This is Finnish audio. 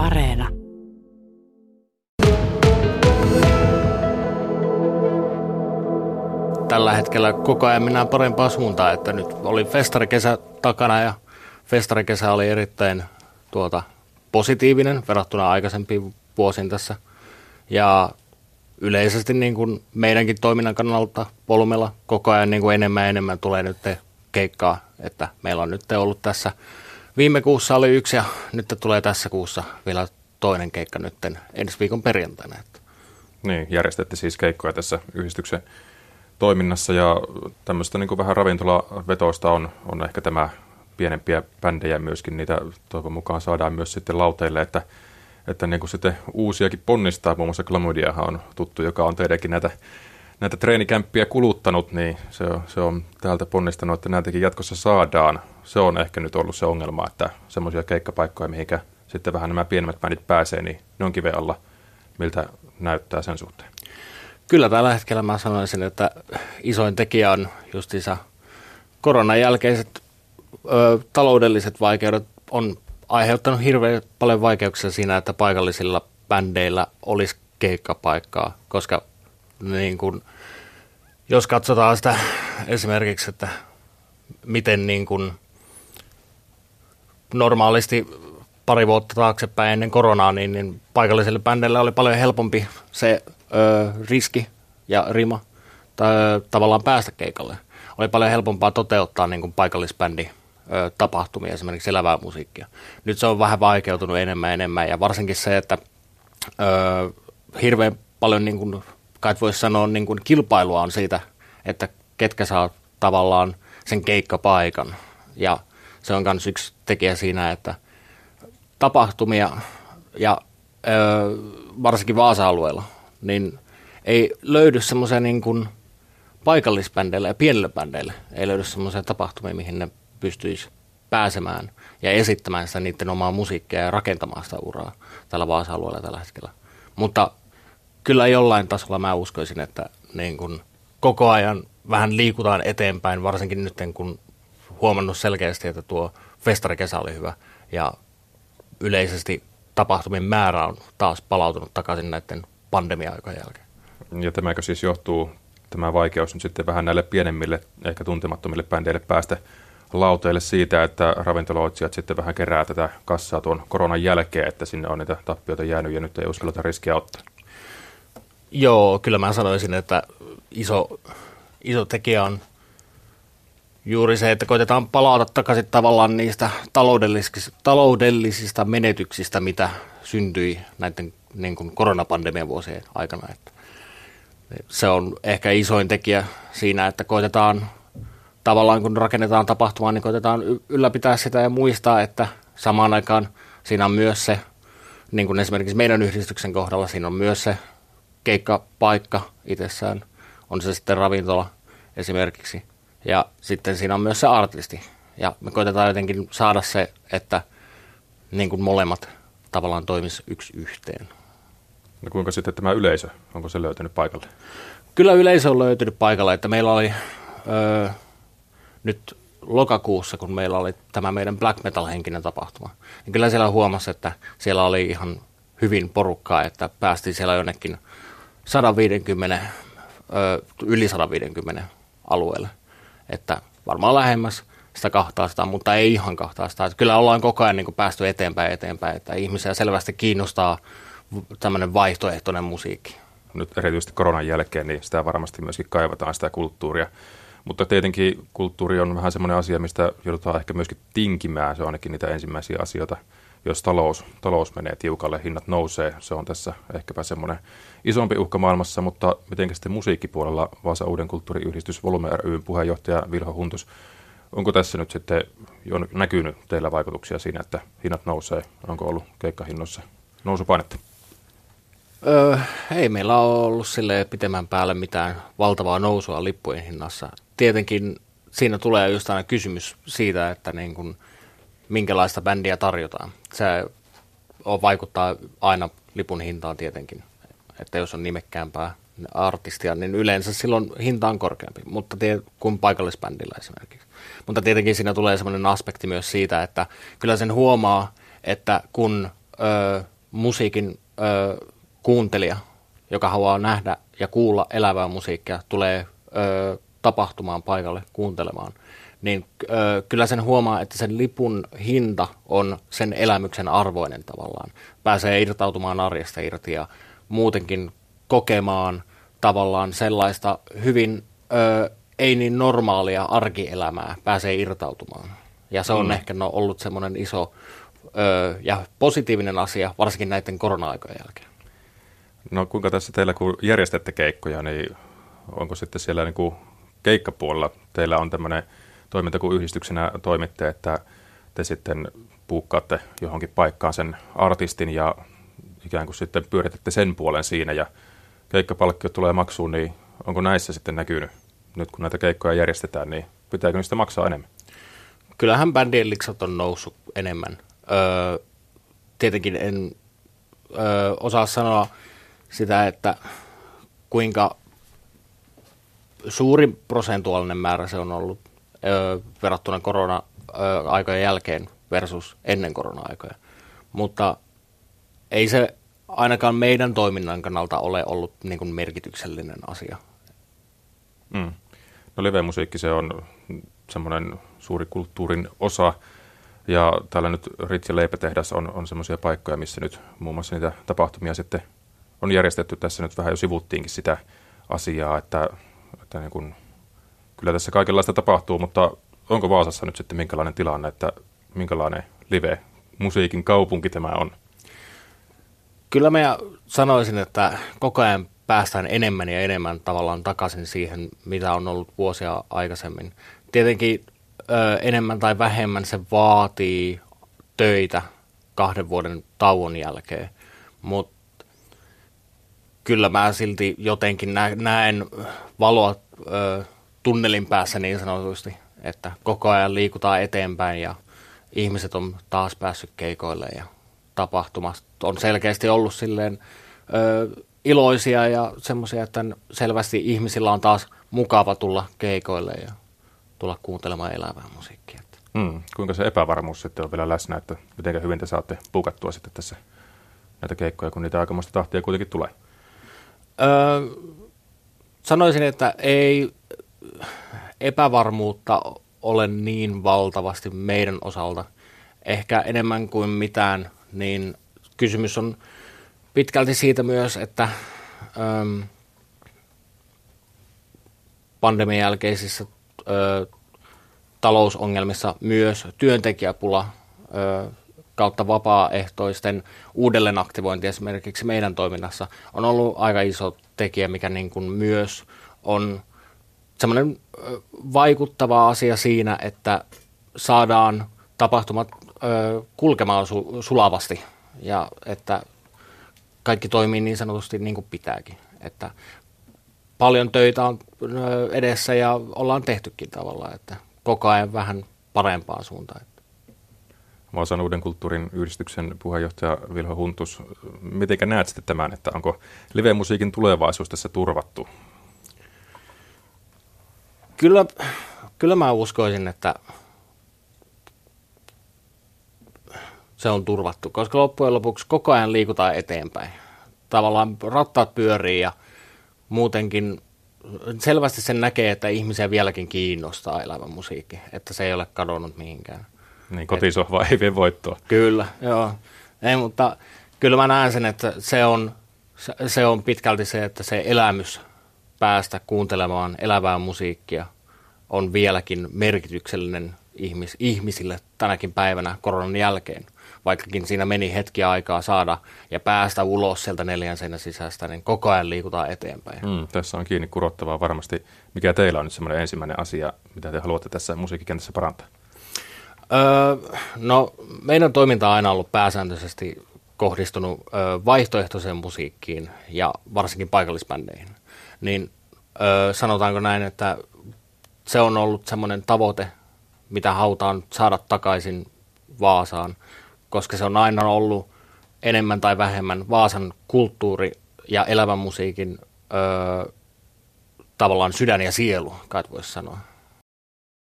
Areena. Tällä hetkellä koko ajan mennään parempaan suuntaan, että nyt oli festarikesä takana ja festarikesä oli erittäin tuota, positiivinen verrattuna aikaisempiin vuosiin tässä. Ja yleisesti niin kuin meidänkin toiminnan kannalta Polmella koko ajan niin kuin enemmän ja enemmän tulee nyt keikkaa, että meillä on nyt ollut tässä Viime kuussa oli yksi ja nyt tulee tässä kuussa vielä toinen keikka nyt ensi viikon perjantaina. Niin, järjestätte siis keikkoja tässä yhdistyksen toiminnassa ja tämmöistä niin kuin vähän ravintolavetoista on, on ehkä tämä pienempiä bändejä myöskin, niitä toivon mukaan saadaan myös sitten lauteille, että, että niin kuin sitten uusiakin ponnistaa, muun muassa Glamudiahan on tuttu, joka on teidänkin näitä näitä treenikämppiä kuluttanut, niin se on, se on täältä ponnistanut, että näitäkin jatkossa saadaan. Se on ehkä nyt ollut se ongelma, että semmoisia keikkapaikkoja, mihinkä sitten vähän nämä pienemmät bändit pääsee, niin ne on kiven alla. Miltä näyttää sen suhteen? Kyllä tällä hetkellä mä sanoisin, että isoin tekijä on justiinsa koronan jälkeiset ö, taloudelliset vaikeudet on aiheuttanut hirveän paljon vaikeuksia siinä, että paikallisilla bändeillä olisi keikkapaikkaa, koska niin kuin, jos katsotaan sitä esimerkiksi, että miten niin kuin normaalisti pari vuotta taaksepäin ennen koronaa, niin, niin paikalliselle bändille oli paljon helpompi se ö, riski ja rima tai tavallaan päästä keikalle. Oli paljon helpompaa toteuttaa niin kuin paikallisbändi ö, tapahtumia, esimerkiksi elävää musiikkia. Nyt se on vähän vaikeutunut enemmän ja enemmän ja varsinkin se, että ö, hirveän paljon niin kuin kai voisi sanoa niin kuin kilpailua on siitä, että ketkä saa tavallaan sen keikkapaikan. Ja se on myös yksi tekijä siinä, että tapahtumia ja ö, varsinkin Vaasa-alueella, niin ei löydy semmoisia niin kuin ja pienille bändeille ei löydy semmoisia tapahtumia, mihin ne pystyisi pääsemään ja esittämään sitä niiden omaa musiikkia ja rakentamaan sitä uraa tällä Vaasa-alueella tällä hetkellä. Mutta kyllä jollain tasolla mä uskoisin, että niin kun koko ajan vähän liikutaan eteenpäin, varsinkin nyt kun huomannut selkeästi, että tuo festarikesä oli hyvä ja yleisesti tapahtumien määrä on taas palautunut takaisin näiden pandemia-aikojen jälkeen. Ja tämäkö siis johtuu, tämä vaikeus nyt sitten vähän näille pienemmille, ehkä tuntemattomille bändeille päästä lauteille siitä, että ravintoloitsijat sitten vähän kerää tätä kassaa tuon koronan jälkeen, että sinne on niitä tappioita jäänyt ja nyt ei uskalleta riskiä ottaa. Joo, kyllä mä sanoisin, että iso, iso tekijä on juuri se, että koitetaan palata takaisin tavallaan niistä taloudellisista, taloudellisista menetyksistä, mitä syntyi näiden niin kuin koronapandemian vuosien aikana. Että se on ehkä isoin tekijä siinä, että koitetaan tavallaan kun rakennetaan tapahtumaa, niin koitetaan ylläpitää sitä ja muistaa, että samaan aikaan siinä on myös se, niin kuin esimerkiksi meidän yhdistyksen kohdalla, siinä on myös se keikkapaikka itsessään, on se sitten ravintola esimerkiksi. Ja sitten siinä on myös se artisti. Ja me koitetaan jotenkin saada se, että niin kuin molemmat tavallaan toimis yksi yhteen. No kuinka sitten tämä yleisö, onko se löytynyt paikalle? Kyllä yleisö on löytynyt paikalle, että meillä oli öö, nyt lokakuussa, kun meillä oli tämä meidän black metal henkinen tapahtuma, niin kyllä siellä huomasi, että siellä oli ihan hyvin porukkaa, että päästiin siellä jonnekin 150, yli 150 alueelle. Että varmaan lähemmäs sitä 200, mutta ei ihan 200. Että kyllä ollaan koko ajan niin päästy eteenpäin eteenpäin, että ihmisiä selvästi kiinnostaa tämmöinen vaihtoehtoinen musiikki. Nyt erityisesti koronan jälkeen, niin sitä varmasti myöskin kaivataan sitä kulttuuria. Mutta tietenkin kulttuuri on vähän semmoinen asia, mistä joudutaan ehkä myöskin tinkimään. Se on ainakin niitä ensimmäisiä asioita, jos talous, talous menee tiukalle, hinnat nousee. Se on tässä ehkäpä semmoinen isompi uhka maailmassa, mutta miten sitten musiikkipuolella Vaasa Uuden kulttuuriyhdistys Volume ryn puheenjohtaja Vilho Huntus, onko tässä nyt sitten jo näkynyt teillä vaikutuksia siinä, että hinnat nousee? Onko ollut keikkahinnossa nousupainetta? Öö, ei meillä ole ollut sille pitemmän päälle mitään valtavaa nousua lippujen hinnassa. Tietenkin siinä tulee just aina kysymys siitä, että niin kun, minkälaista bändiä tarjotaan. Se on, vaikuttaa aina lipun hintaan tietenkin että jos on nimekkäämpää artistia, niin yleensä silloin hinta on korkeampi, mutta tie, kuin paikallisbändillä esimerkiksi. Mutta tietenkin siinä tulee sellainen aspekti myös siitä, että kyllä sen huomaa, että kun ö, musiikin ö, kuuntelija, joka haluaa nähdä ja kuulla elävää musiikkia, tulee ö, tapahtumaan paikalle kuuntelemaan, niin ö, kyllä sen huomaa, että sen lipun hinta on sen elämyksen arvoinen tavallaan. Pääsee irtautumaan arjesta irti ja muutenkin kokemaan tavallaan sellaista hyvin ö, ei niin normaalia arkielämää, pääsee irtautumaan. Ja se on mm. ehkä no, ollut semmoinen iso ö, ja positiivinen asia, varsinkin näiden korona-aikojen jälkeen. No kuinka tässä teillä, kun järjestätte keikkoja, niin onko sitten siellä niin kuin keikkapuolella teillä on tämmöinen toiminta, kun yhdistyksenä toimitte, että te sitten puukkaatte johonkin paikkaan sen artistin ja ikään kuin sitten pyöritätte sen puolen siinä ja keikkapalkkio tulee maksuun, niin onko näissä sitten näkynyt, nyt kun näitä keikkoja järjestetään, niin pitääkö niistä maksaa enemmän? Kyllähän bändien liksat on noussut enemmän. Öö, tietenkin en öö, osaa sanoa sitä, että kuinka suuri prosentuaalinen määrä se on ollut öö, verrattuna korona-aikojen jälkeen versus ennen korona-aikoja. Mutta ei se ainakaan meidän toiminnan kannalta ole ollut niin kuin merkityksellinen asia. Mm. No live-musiikki se on semmoinen suuri kulttuurin osa. Ja täällä nyt Ritsi Leipätehdas on, on semmoisia paikkoja, missä nyt muun muassa niitä tapahtumia sitten on järjestetty. Tässä nyt vähän jo sivuttiinkin sitä asiaa, että, että niin kun, kyllä tässä kaikenlaista tapahtuu, mutta onko Vaasassa nyt sitten minkälainen tilanne, että minkälainen live-musiikin kaupunki tämä on? Kyllä mä sanoisin, että koko ajan päästään enemmän ja enemmän tavallaan takaisin siihen, mitä on ollut vuosia aikaisemmin. Tietenkin ö, enemmän tai vähemmän se vaatii töitä kahden vuoden tauon jälkeen, mutta kyllä mä silti jotenkin näen valoa ö, tunnelin päässä niin sanotusti, että koko ajan liikutaan eteenpäin ja ihmiset on taas päässyt keikoille ja tapahtumasta on selkeästi ollut silleen ö, iloisia ja semmoisia, että selvästi ihmisillä on taas mukava tulla keikoille ja tulla kuuntelemaan elävää musiikkia. Mm, kuinka se epävarmuus sitten on vielä läsnä, että miten hyvin te saatte puukattua sitten tässä näitä keikkoja, kun niitä aikamoista tahtia kuitenkin tulee? Öö, sanoisin, että ei epävarmuutta ole niin valtavasti meidän osalta. Ehkä enemmän kuin mitään, niin kysymys on pitkälti siitä myös, että öö, pandemian jälkeisissä ö, talousongelmissa myös työntekijäpula ö, kautta vapaaehtoisten uudelleenaktivointi esimerkiksi meidän toiminnassa on ollut aika iso tekijä, mikä niin kuin myös on semmoinen vaikuttava asia siinä, että saadaan tapahtumat kulkemaan su- sulavasti ja että kaikki toimii niin sanotusti niin kuin pitääkin. Että paljon töitä on edessä ja ollaan tehtykin tavallaan, että koko ajan vähän parempaan suuntaan. Vaasan uuden kulttuurin yhdistyksen puheenjohtaja Vilho Huntus, miten näet sitten tämän, että onko live-musiikin tulevaisuus tässä turvattu? Kyllä, kyllä mä uskoisin, että se on turvattu, koska loppujen lopuksi koko ajan liikutaan eteenpäin. Tavallaan rattaat pyörii ja muutenkin selvästi sen näkee, että ihmisiä vieläkin kiinnostaa elävä musiikki, että se ei ole kadonnut mihinkään. Niin, kotisohva ei vie voittoa. Kyllä, joo. Ei, mutta kyllä mä näen sen, että se on, se on pitkälti se, että se elämys päästä kuuntelemaan elävää musiikkia on vieläkin merkityksellinen ihmis, ihmisille tänäkin päivänä koronan jälkeen – vaikkakin siinä meni hetki aikaa saada ja päästä ulos sieltä neljän seinän sisästä, niin koko ajan liikutaan eteenpäin. Mm, tässä on kiinni kurottavaa varmasti. Mikä teillä on nyt semmoinen ensimmäinen asia, mitä te haluatte tässä musiikkikentässä parantaa? Öö, no, meidän toiminta on aina ollut pääsääntöisesti kohdistunut ö, vaihtoehtoiseen musiikkiin ja varsinkin paikallisbändeihin. Niin ö, sanotaanko näin, että se on ollut semmoinen tavoite, mitä halutaan saada takaisin Vaasaan – koska se on aina ollut enemmän tai vähemmän Vaasan kulttuuri ja elävän musiikin öö, tavallaan sydän ja sielu, kai voisi sanoa.